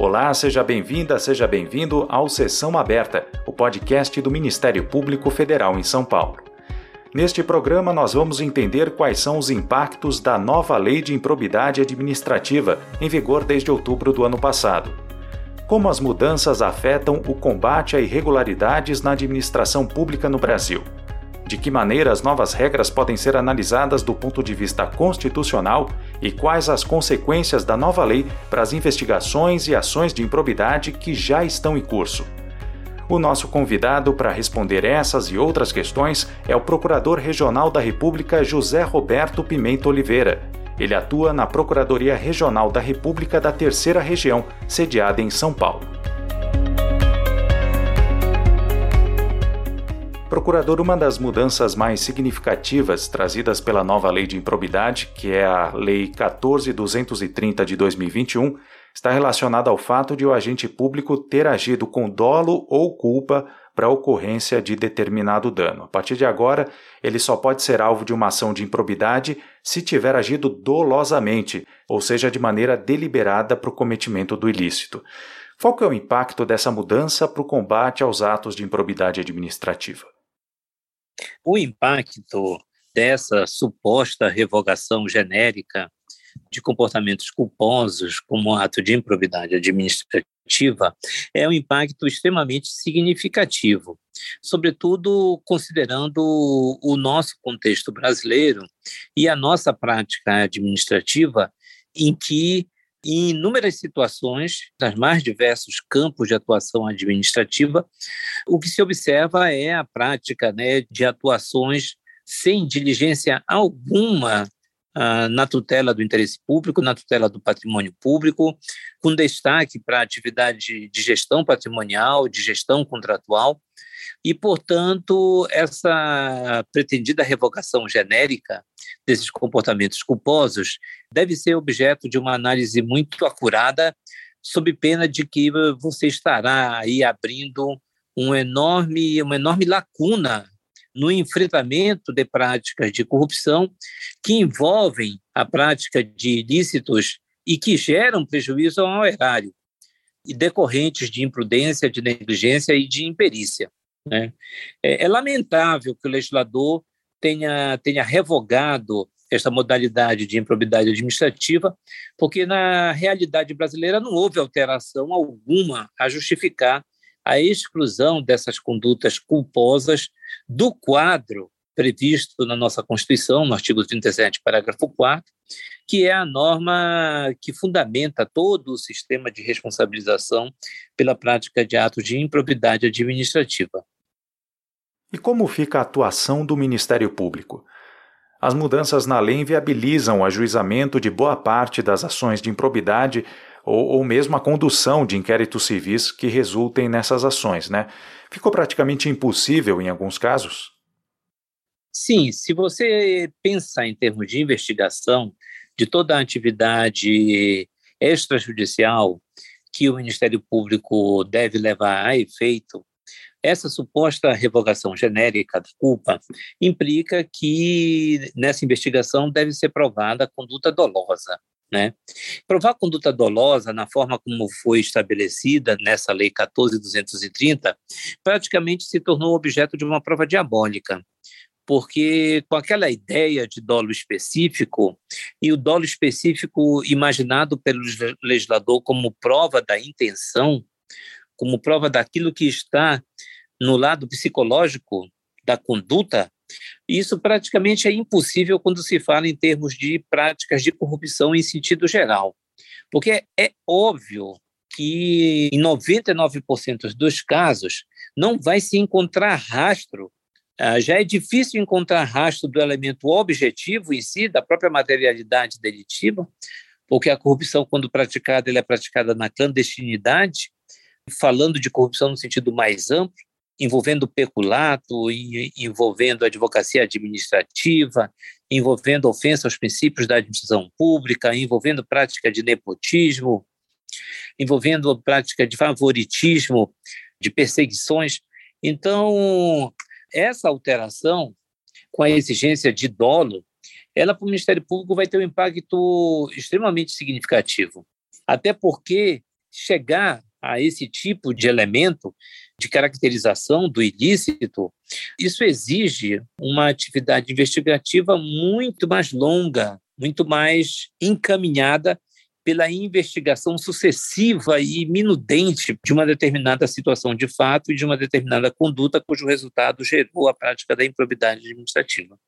Olá, seja bem-vinda, seja bem-vindo ao Sessão Aberta, o podcast do Ministério Público Federal em São Paulo. Neste programa, nós vamos entender quais são os impactos da nova Lei de Improbidade Administrativa, em vigor desde outubro do ano passado. Como as mudanças afetam o combate a irregularidades na administração pública no Brasil de que maneira as novas regras podem ser analisadas do ponto de vista constitucional e quais as consequências da nova lei para as investigações e ações de improbidade que já estão em curso. O nosso convidado para responder essas e outras questões é o Procurador Regional da República José Roberto Pimenta Oliveira. Ele atua na Procuradoria Regional da República da Terceira Região, sediada em São Paulo. Procurador, uma das mudanças mais significativas trazidas pela nova lei de improbidade, que é a Lei 14230 de 2021, está relacionada ao fato de o agente público ter agido com dolo ou culpa para a ocorrência de determinado dano. A partir de agora, ele só pode ser alvo de uma ação de improbidade se tiver agido dolosamente, ou seja, de maneira deliberada para o cometimento do ilícito. Qual é o impacto dessa mudança para o combate aos atos de improbidade administrativa? O impacto dessa suposta revogação genérica de comportamentos culposos como ato de improbidade administrativa é um impacto extremamente significativo, sobretudo considerando o nosso contexto brasileiro e a nossa prática administrativa, em que em inúmeras situações, nas mais diversos campos de atuação administrativa, o que se observa é a prática né, de atuações sem diligência alguma ah, na tutela do interesse público, na tutela do patrimônio público, com destaque para a atividade de gestão patrimonial, de gestão contratual, e, portanto, essa pretendida revogação genérica desses comportamentos culposos deve ser objeto de uma análise muito acurada, sob pena de que você estará aí abrindo um enorme, uma enorme lacuna no enfrentamento de práticas de corrupção que envolvem a prática de ilícitos e que geram prejuízo ao erário, e decorrentes de imprudência, de negligência e de imperícia. Né? É, é lamentável que o legislador tenha, tenha revogado esta modalidade de improbidade administrativa, porque na realidade brasileira não houve alteração alguma a justificar a exclusão dessas condutas culposas do quadro previsto na nossa Constituição, no artigo 37, parágrafo 4, que é a norma que fundamenta todo o sistema de responsabilização pela prática de atos de improbidade administrativa. E como fica a atuação do Ministério Público? As mudanças na lei inviabilizam o ajuizamento de boa parte das ações de improbidade ou, ou mesmo a condução de inquéritos civis que resultem nessas ações, né? Ficou praticamente impossível em alguns casos? Sim, se você pensar em termos de investigação de toda a atividade extrajudicial que o Ministério Público deve levar a efeito, essa suposta revogação genérica da culpa implica que nessa investigação deve ser provada a conduta dolosa. Né? Provar conduta dolosa na forma como foi estabelecida nessa Lei 14.230 praticamente se tornou objeto de uma prova diabólica, porque com aquela ideia de dolo específico, e o dolo específico imaginado pelo legislador como prova da intenção, como prova daquilo que está no lado psicológico da conduta, isso praticamente é impossível quando se fala em termos de práticas de corrupção em sentido geral. Porque é óbvio que em 99% dos casos não vai se encontrar rastro. Ah, já é difícil encontrar rastro do elemento objetivo em si, da própria materialidade delitiva, porque a corrupção, quando praticada, ela é praticada na clandestinidade, falando de corrupção no sentido mais amplo, envolvendo peculato, envolvendo advocacia administrativa, envolvendo ofensa aos princípios da administração pública, envolvendo prática de nepotismo, envolvendo prática de favoritismo, de perseguições. Então, essa alteração, com a exigência de dolo, ela para o Ministério Público vai ter um impacto extremamente significativo. Até porque chegar a esse tipo de elemento de caracterização do ilícito, isso exige uma atividade investigativa muito mais longa, muito mais encaminhada pela investigação sucessiva e minudente de uma determinada situação de fato e de uma determinada conduta cujo resultado gerou a prática da improbidade administrativa.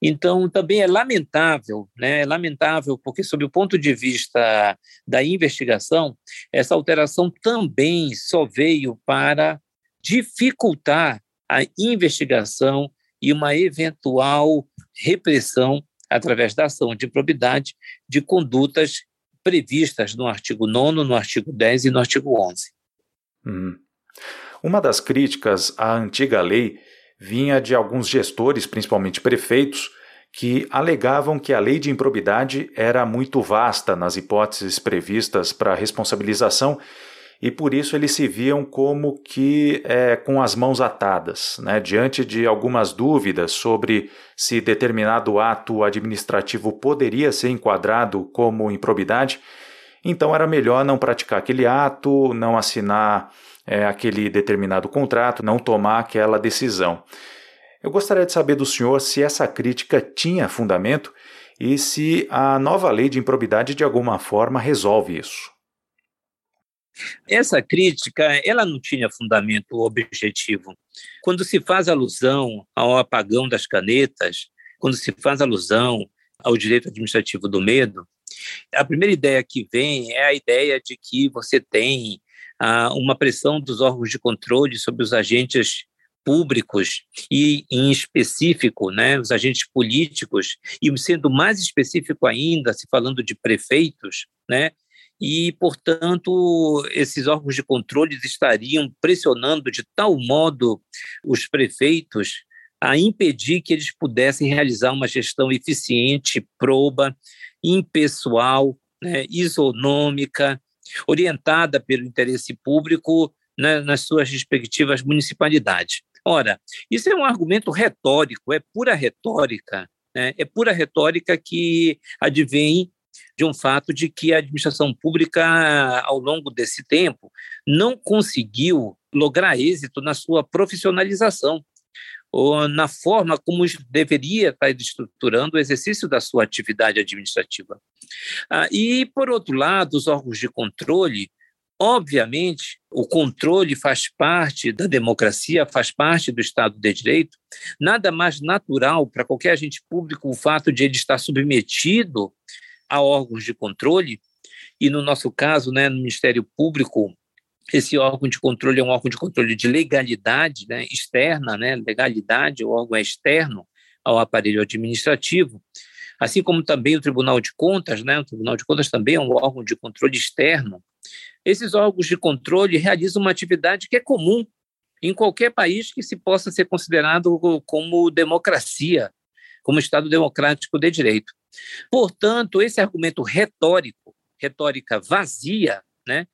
Então, também é lamentável, né? é lamentável porque, sob o ponto de vista da investigação, essa alteração também só veio para dificultar a investigação e uma eventual repressão através da ação de improbidade de condutas previstas no artigo 9, no artigo 10 e no artigo 11. Hum. Uma das críticas à antiga lei vinha de alguns gestores, principalmente prefeitos, que alegavam que a lei de improbidade era muito vasta nas hipóteses previstas para responsabilização e por isso eles se viam como que é, com as mãos atadas, né? diante de algumas dúvidas sobre se determinado ato administrativo poderia ser enquadrado como improbidade, então era melhor não praticar aquele ato, não assinar é, aquele determinado contrato, não tomar aquela decisão. Eu gostaria de saber do senhor se essa crítica tinha fundamento e se a nova lei de improbidade de alguma forma resolve isso. Essa crítica, ela não tinha fundamento objetivo. Quando se faz alusão ao apagão das canetas, quando se faz alusão ao direito administrativo do medo, a primeira ideia que vem é a ideia de que você tem ah, uma pressão dos órgãos de controle sobre os agentes públicos e, em específico, né, os agentes políticos, e sendo mais específico ainda, se falando de prefeitos, né, e, portanto, esses órgãos de controle estariam pressionando de tal modo os prefeitos a impedir que eles pudessem realizar uma gestão eficiente, proba, impessoal, né, isonômica, orientada pelo interesse público né, nas suas respectivas municipalidades. Ora, isso é um argumento retórico, é pura retórica, né, é pura retórica que advém de um fato de que a administração pública, ao longo desse tempo, não conseguiu lograr êxito na sua profissionalização ou na forma como deveria estar estruturando o exercício da sua atividade administrativa. Ah, e, por outro lado, os órgãos de controle, obviamente, o controle faz parte da democracia, faz parte do Estado de Direito. Nada mais natural para qualquer agente público o fato de ele estar submetido a órgãos de controle, e no nosso caso, né, no Ministério Público, esse órgão de controle é um órgão de controle de legalidade né, externa, né, legalidade, o órgão é externo ao aparelho administrativo, assim como também o Tribunal de Contas, né, o Tribunal de Contas também é um órgão de controle externo. Esses órgãos de controle realizam uma atividade que é comum em qualquer país que se possa ser considerado como democracia, como Estado democrático de direito. Portanto, esse argumento retórico, retórica vazia, né,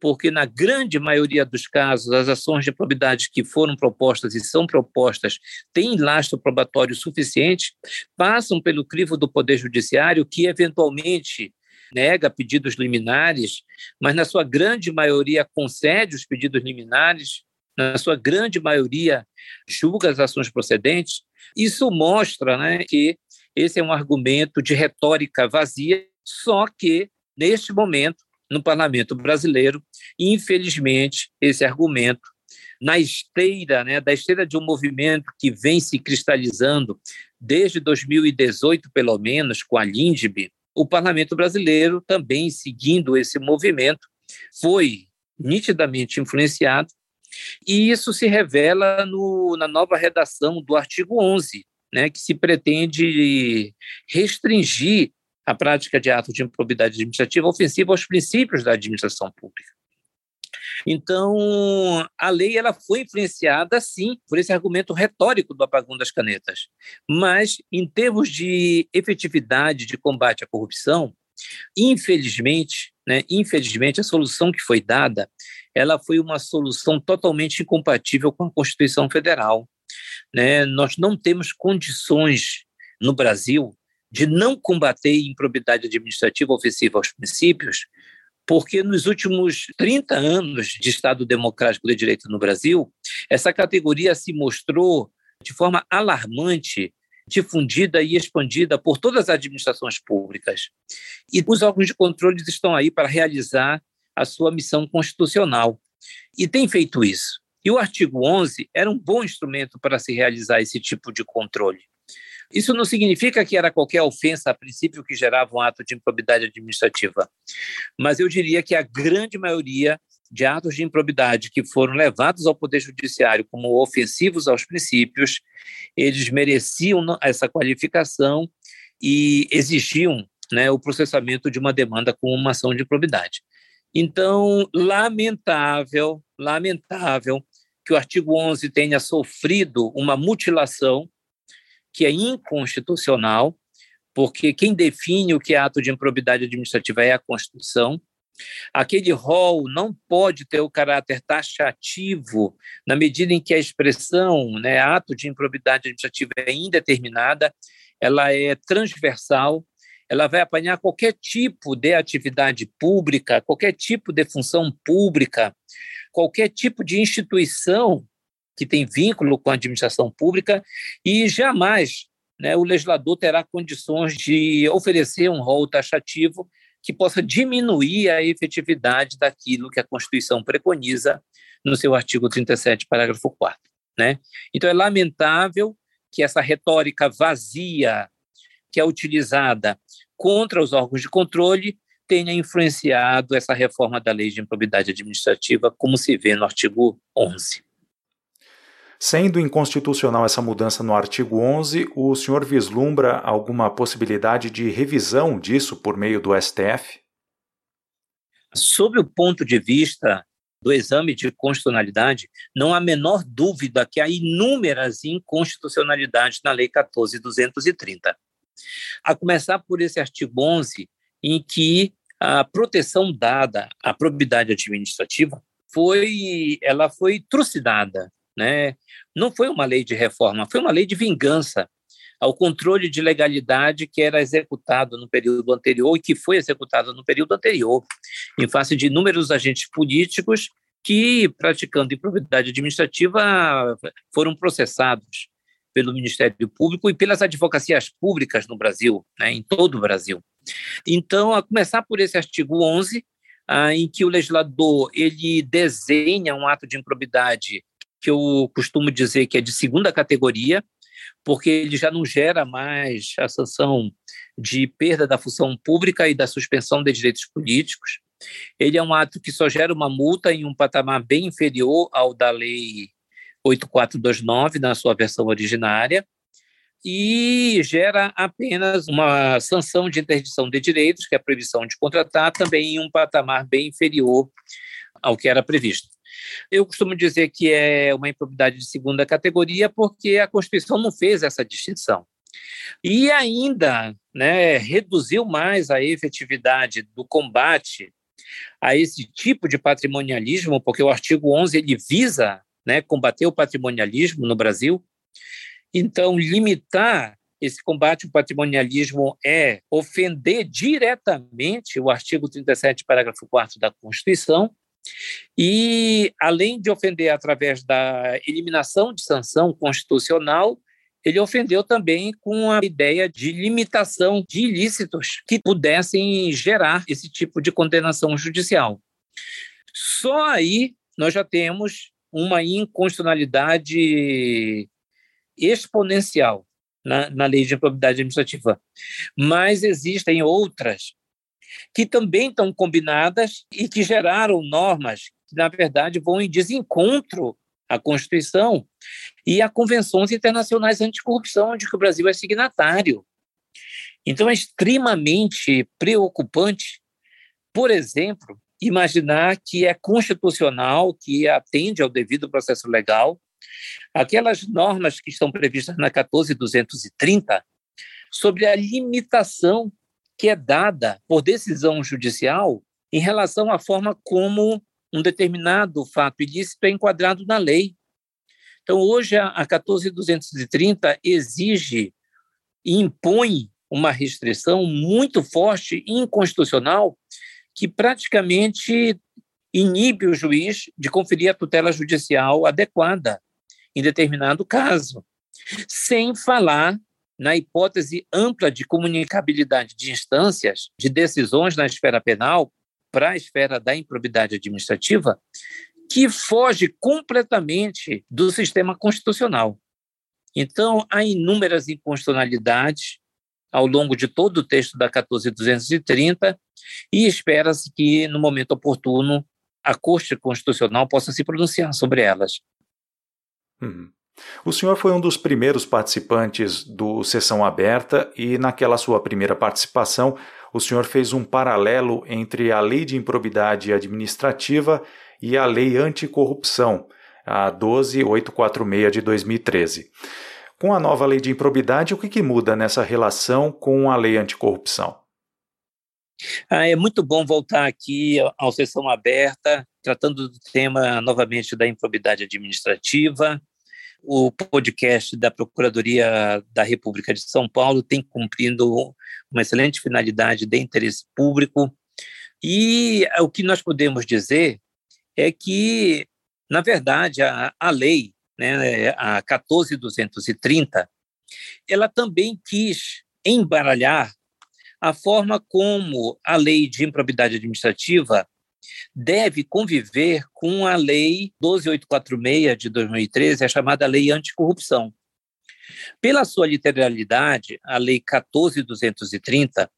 porque na grande maioria dos casos as ações de probidade que foram propostas e são propostas têm lastro probatório suficiente, passam pelo crivo do Poder Judiciário, que eventualmente nega pedidos liminares, mas na sua grande maioria concede os pedidos liminares, na sua grande maioria julga as ações procedentes. Isso mostra né, que esse é um argumento de retórica vazia, só que, neste momento, no parlamento brasileiro, infelizmente, esse argumento, na esteira, né, da esteira de um movimento que vem se cristalizando desde 2018, pelo menos, com a LINDB, o parlamento brasileiro, também seguindo esse movimento, foi nitidamente influenciado, e isso se revela no, na nova redação do artigo 11, né, que se pretende restringir a prática de atos de improbidade administrativa ofensiva aos princípios da administração pública. Então, a lei ela foi influenciada, sim, por esse argumento retórico do apagão das canetas. Mas, em termos de efetividade de combate à corrupção, infelizmente, né, infelizmente, a solução que foi dada, ela foi uma solução totalmente incompatível com a Constituição Federal. Né? Nós não temos condições no Brasil de não combater improbidade administrativa ofensiva aos princípios, porque nos últimos 30 anos de Estado Democrático de Direito no Brasil, essa categoria se mostrou de forma alarmante difundida e expandida por todas as administrações públicas. E os órgãos de controle estão aí para realizar a sua missão constitucional. E tem feito isso. E o artigo 11 era um bom instrumento para se realizar esse tipo de controle. Isso não significa que era qualquer ofensa a princípio que gerava um ato de improbidade administrativa, mas eu diria que a grande maioria de atos de improbidade que foram levados ao Poder Judiciário como ofensivos aos princípios, eles mereciam essa qualificação e exigiam né, o processamento de uma demanda com uma ação de improbidade. Então, lamentável, lamentável que o artigo 11 tenha sofrido uma mutilação que é inconstitucional, porque quem define o que é ato de improbidade administrativa é a Constituição. Aquele rol não pode ter o caráter taxativo na medida em que a expressão, né, ato de improbidade administrativa é indeterminada, ela é transversal, ela vai apanhar qualquer tipo de atividade pública, qualquer tipo de função pública, qualquer tipo de instituição que tem vínculo com a administração pública e jamais né, o legislador terá condições de oferecer um rol taxativo que possa diminuir a efetividade daquilo que a Constituição preconiza no seu artigo 37, parágrafo 4. Né? Então, é lamentável que essa retórica vazia que é utilizada contra os órgãos de controle tenha influenciado essa reforma da lei de improbidade administrativa, como se vê no artigo 11. Sendo inconstitucional essa mudança no artigo 11, o senhor vislumbra alguma possibilidade de revisão disso por meio do STF? Sob o ponto de vista do exame de constitucionalidade, não há menor dúvida que há inúmeras inconstitucionalidades na Lei 14.230. A começar por esse artigo 11, em que a proteção dada à probidade administrativa foi, ela foi trucidada, né? Não foi uma lei de reforma, foi uma lei de vingança ao controle de legalidade que era executado no período anterior e que foi executado no período anterior, em face de inúmeros agentes políticos que, praticando improbidade administrativa, foram processados pelo Ministério Público e pelas advocacias públicas no Brasil, né, em todo o Brasil. Então, a começar por esse artigo 11, ah, em que o legislador ele desenha um ato de improbidade que eu costumo dizer que é de segunda categoria, porque ele já não gera mais a sanção de perda da função pública e da suspensão de direitos políticos. Ele é um ato que só gera uma multa em um patamar bem inferior ao da Lei 8429, na sua versão originária, e gera apenas uma sanção de interdição de direitos, que é a proibição de contratar, também em um patamar bem inferior ao que era previsto. Eu costumo dizer que é uma improbidade de segunda categoria porque a Constituição não fez essa distinção. E ainda né, reduziu mais a efetividade do combate a esse tipo de patrimonialismo, porque o artigo 11 ele visa né, combater o patrimonialismo no Brasil. Então, limitar esse combate ao patrimonialismo é ofender diretamente o artigo 37, parágrafo 4 da Constituição, e, além de ofender através da eliminação de sanção constitucional, ele ofendeu também com a ideia de limitação de ilícitos que pudessem gerar esse tipo de condenação judicial. Só aí nós já temos uma inconstitucionalidade exponencial na, na lei de improbidade administrativa. Mas existem outras que também estão combinadas e que geraram normas que, na verdade, vão em desencontro à Constituição e a convenções internacionais anticorrupção, de que o Brasil é signatário. Então, é extremamente preocupante, por exemplo, imaginar que é constitucional, que atende ao devido processo legal, aquelas normas que estão previstas na 14230 sobre a limitação que é dada por decisão judicial em relação à forma como um determinado fato ilícito é enquadrado na lei. Então, hoje, a 14.230 exige e impõe uma restrição muito forte, inconstitucional, que praticamente inibe o juiz de conferir a tutela judicial adequada em determinado caso, sem falar na hipótese ampla de comunicabilidade de instâncias de decisões na esfera penal para a esfera da improbidade administrativa, que foge completamente do sistema constitucional. Então, há inúmeras inconstitucionalidades ao longo de todo o texto da 14230 e espera-se que, no momento oportuno, a Corte Constitucional possa se pronunciar sobre elas. Uhum. O senhor foi um dos primeiros participantes do Sessão Aberta e, naquela sua primeira participação, o senhor fez um paralelo entre a Lei de Improbidade Administrativa e a Lei Anticorrupção, a 12846 de 2013. Com a nova Lei de Improbidade, o que, que muda nessa relação com a Lei Anticorrupção? Ah, é muito bom voltar aqui ao Sessão Aberta, tratando do tema novamente da improbidade administrativa. O podcast da Procuradoria da República de São Paulo tem cumprido uma excelente finalidade de interesse público. E o que nós podemos dizer é que, na verdade, a, a lei, né, a 14230, ela também quis embaralhar a forma como a lei de improbidade administrativa deve conviver com a lei 12846 de 2013, a chamada lei anticorrupção. Pela sua literalidade, a lei 14230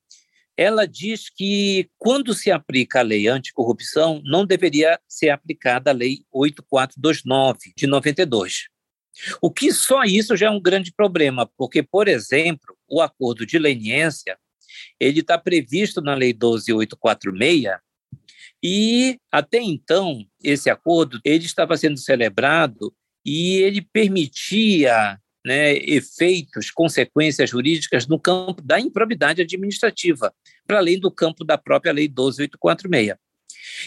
ela diz que quando se aplica a lei anticorrupção, não deveria ser aplicada a lei 8429 de 92. O que só isso já é um grande problema, porque, por exemplo, o acordo de leniência ele está previsto na lei 12846 e até então esse acordo ele estava sendo celebrado e ele permitia né, efeitos, consequências jurídicas no campo da improbidade administrativa, para além do campo da própria Lei 12846.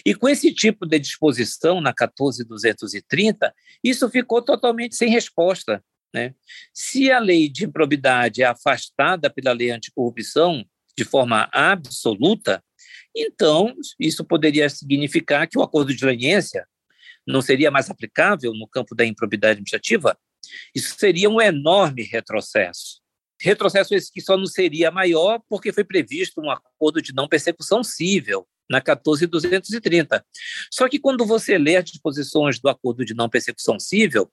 E com esse tipo de disposição na 14230, isso ficou totalmente sem resposta. Né? Se a lei de improbidade é afastada pela lei anticorrupção de forma absoluta, então isso poderia significar que o acordo de leniência não seria mais aplicável no campo da improbidade administrativa, isso seria um enorme retrocesso. Retrocesso esse que só não seria maior porque foi previsto um acordo de não persecução civil na 14230. Só que quando você lê as disposições do acordo de não persecução civil,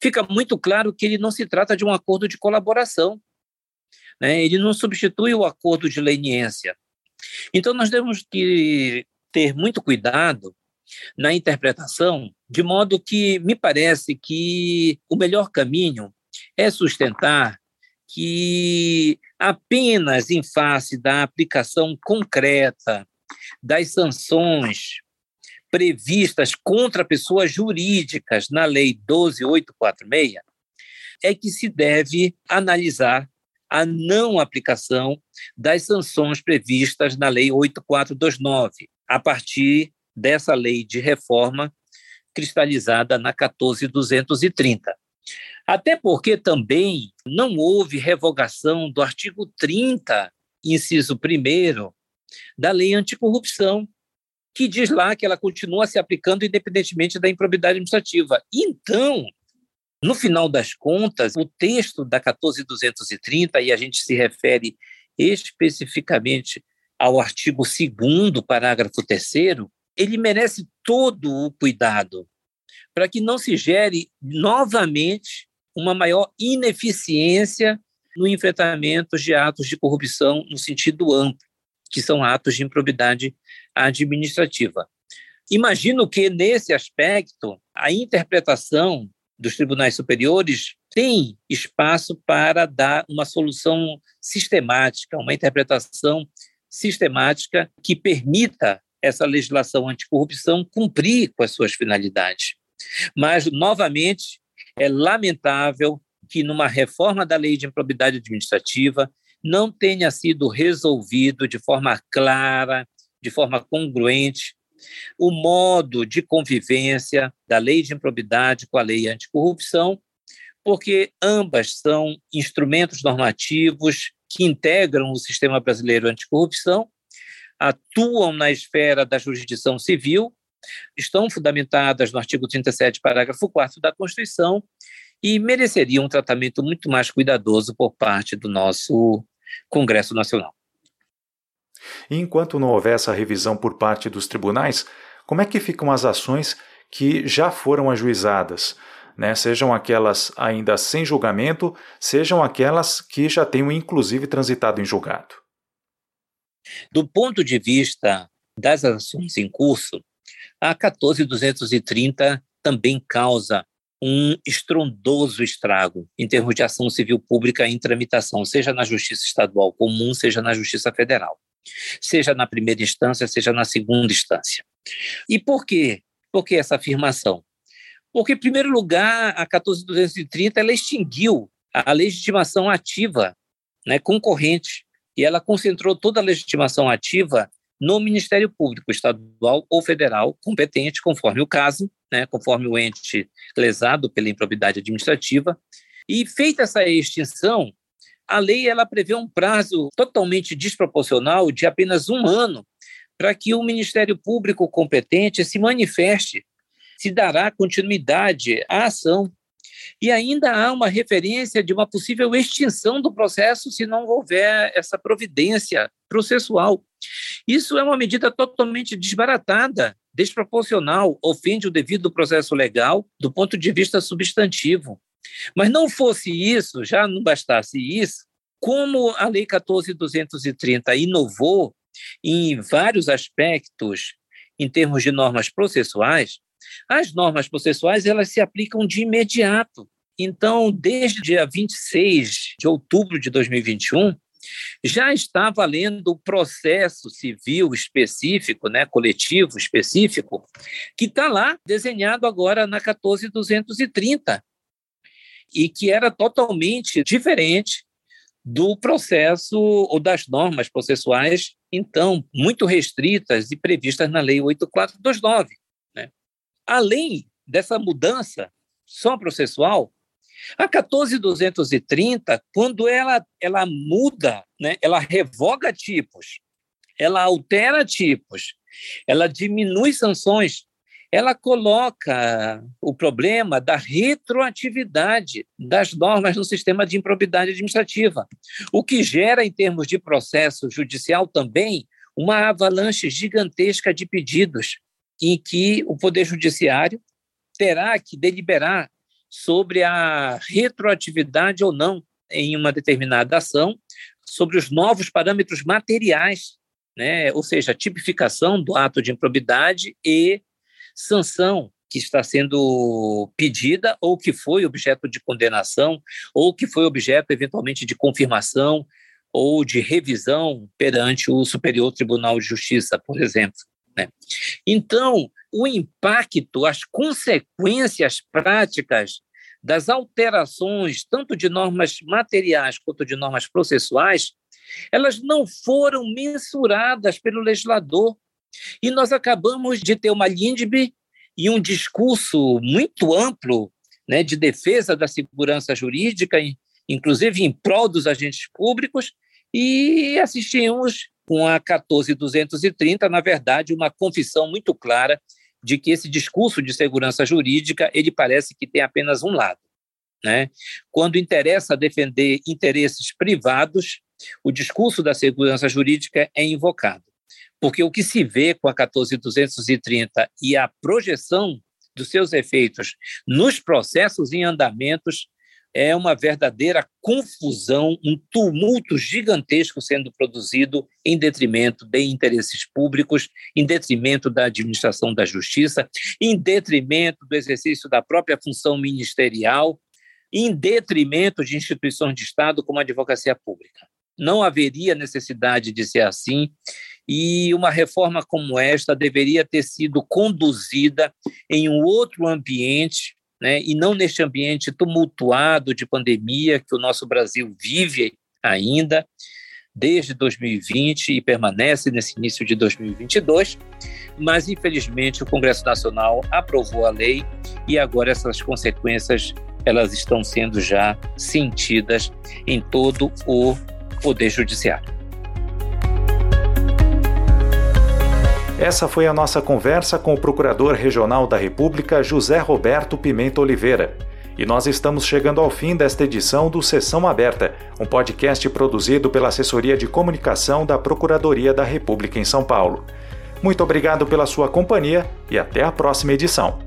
fica muito claro que ele não se trata de um acordo de colaboração. Né? Ele não substitui o acordo de leniência. Então nós temos que ter muito cuidado na interpretação, de modo que me parece que o melhor caminho é sustentar que apenas em face da aplicação concreta das sanções previstas contra pessoas jurídicas na Lei 12846 é que se deve analisar a não aplicação das sanções previstas na Lei 8429, a partir dessa lei de reforma cristalizada na 14230. Até porque também não houve revogação do artigo 30, inciso 1 da lei anticorrupção, que diz lá que ela continua se aplicando independentemente da improbidade administrativa. Então, no final das contas, o texto da 14230, e a gente se refere especificamente ao artigo 2 parágrafo 3 ele merece todo o cuidado para que não se gere novamente uma maior ineficiência no enfrentamento de atos de corrupção no sentido amplo, que são atos de improbidade administrativa. Imagino que, nesse aspecto, a interpretação dos tribunais superiores tem espaço para dar uma solução sistemática, uma interpretação sistemática que permita essa legislação anticorrupção cumprir com as suas finalidades. Mas, novamente, é lamentável que, numa reforma da lei de improbidade administrativa, não tenha sido resolvido de forma clara, de forma congruente, o modo de convivência da lei de improbidade com a lei anticorrupção, porque ambas são instrumentos normativos que integram o sistema brasileiro anticorrupção atuam na esfera da jurisdição civil, estão fundamentadas no artigo 37, parágrafo 4 da Constituição e mereceriam um tratamento muito mais cuidadoso por parte do nosso Congresso Nacional. E enquanto não houver essa revisão por parte dos tribunais, como é que ficam as ações que já foram ajuizadas? Né, sejam aquelas ainda sem julgamento, sejam aquelas que já tenham inclusive transitado em julgado. Do ponto de vista das ações em curso, a 14230 também causa um estrondoso estrago em termos de ação civil pública em tramitação, seja na Justiça Estadual Comum, seja na Justiça Federal seja na primeira instância, seja na segunda instância. E por quê? Por que essa afirmação? Porque, em primeiro lugar, a 14230 ela extinguiu a legitimação ativa né, concorrente e ela concentrou toda a legitimação ativa no Ministério Público Estadual ou Federal competente, conforme o caso, né, conforme o ente lesado pela improbidade administrativa. E feita essa extinção, a lei ela prevê um prazo totalmente desproporcional de apenas um ano para que o Ministério Público competente se manifeste se dará continuidade à ação. E ainda há uma referência de uma possível extinção do processo se não houver essa providência processual. Isso é uma medida totalmente desbaratada, desproporcional, ofende o devido processo legal do ponto de vista substantivo. Mas não fosse isso, já não bastasse isso, como a Lei 14.230 inovou em vários aspectos em termos de normas processuais, as normas processuais elas se aplicam de imediato. Então, desde o dia 26 de outubro de 2021, já está valendo o processo civil específico, né, coletivo específico, que está lá desenhado agora na 14230 e que era totalmente diferente do processo ou das normas processuais, então, muito restritas e previstas na Lei 8429. Né? Além dessa mudança só processual, a 14230, quando ela, ela muda, né, ela revoga tipos, ela altera tipos, ela diminui sanções, ela coloca o problema da retroatividade das normas no sistema de improbidade administrativa, o que gera, em termos de processo judicial também, uma avalanche gigantesca de pedidos em que o Poder Judiciário terá que deliberar sobre a retroatividade ou não em uma determinada ação, sobre os novos parâmetros materiais, né? ou seja, a tipificação do ato de improbidade e sanção que está sendo pedida ou que foi objeto de condenação ou que foi objeto eventualmente de confirmação ou de revisão perante o Superior Tribunal de Justiça, por exemplo. Né? Então, o impacto, as consequências práticas das alterações, tanto de normas materiais quanto de normas processuais, elas não foram mensuradas pelo legislador e nós acabamos de ter uma LINDB e um discurso muito amplo né, de defesa da segurança jurídica, inclusive em prol dos agentes públicos, e assistimos com a 14230, na verdade, uma confissão muito clara de que esse discurso de segurança jurídica ele parece que tem apenas um lado. Né? Quando interessa defender interesses privados, o discurso da segurança jurídica é invocado porque o que se vê com a 14230 e a projeção dos seus efeitos nos processos em andamentos é uma verdadeira confusão, um tumulto gigantesco sendo produzido em detrimento de interesses públicos, em detrimento da administração da justiça, em detrimento do exercício da própria função ministerial, em detrimento de instituições de Estado como a advocacia pública. Não haveria necessidade de ser assim e uma reforma como esta deveria ter sido conduzida em um outro ambiente, né, e não neste ambiente tumultuado de pandemia que o nosso Brasil vive ainda desde 2020 e permanece nesse início de 2022, mas infelizmente o Congresso Nacional aprovou a lei e agora essas consequências elas estão sendo já sentidas em todo o poder judiciário. Essa foi a nossa conversa com o Procurador Regional da República, José Roberto Pimenta Oliveira. E nós estamos chegando ao fim desta edição do Sessão Aberta, um podcast produzido pela Assessoria de Comunicação da Procuradoria da República em São Paulo. Muito obrigado pela sua companhia e até a próxima edição.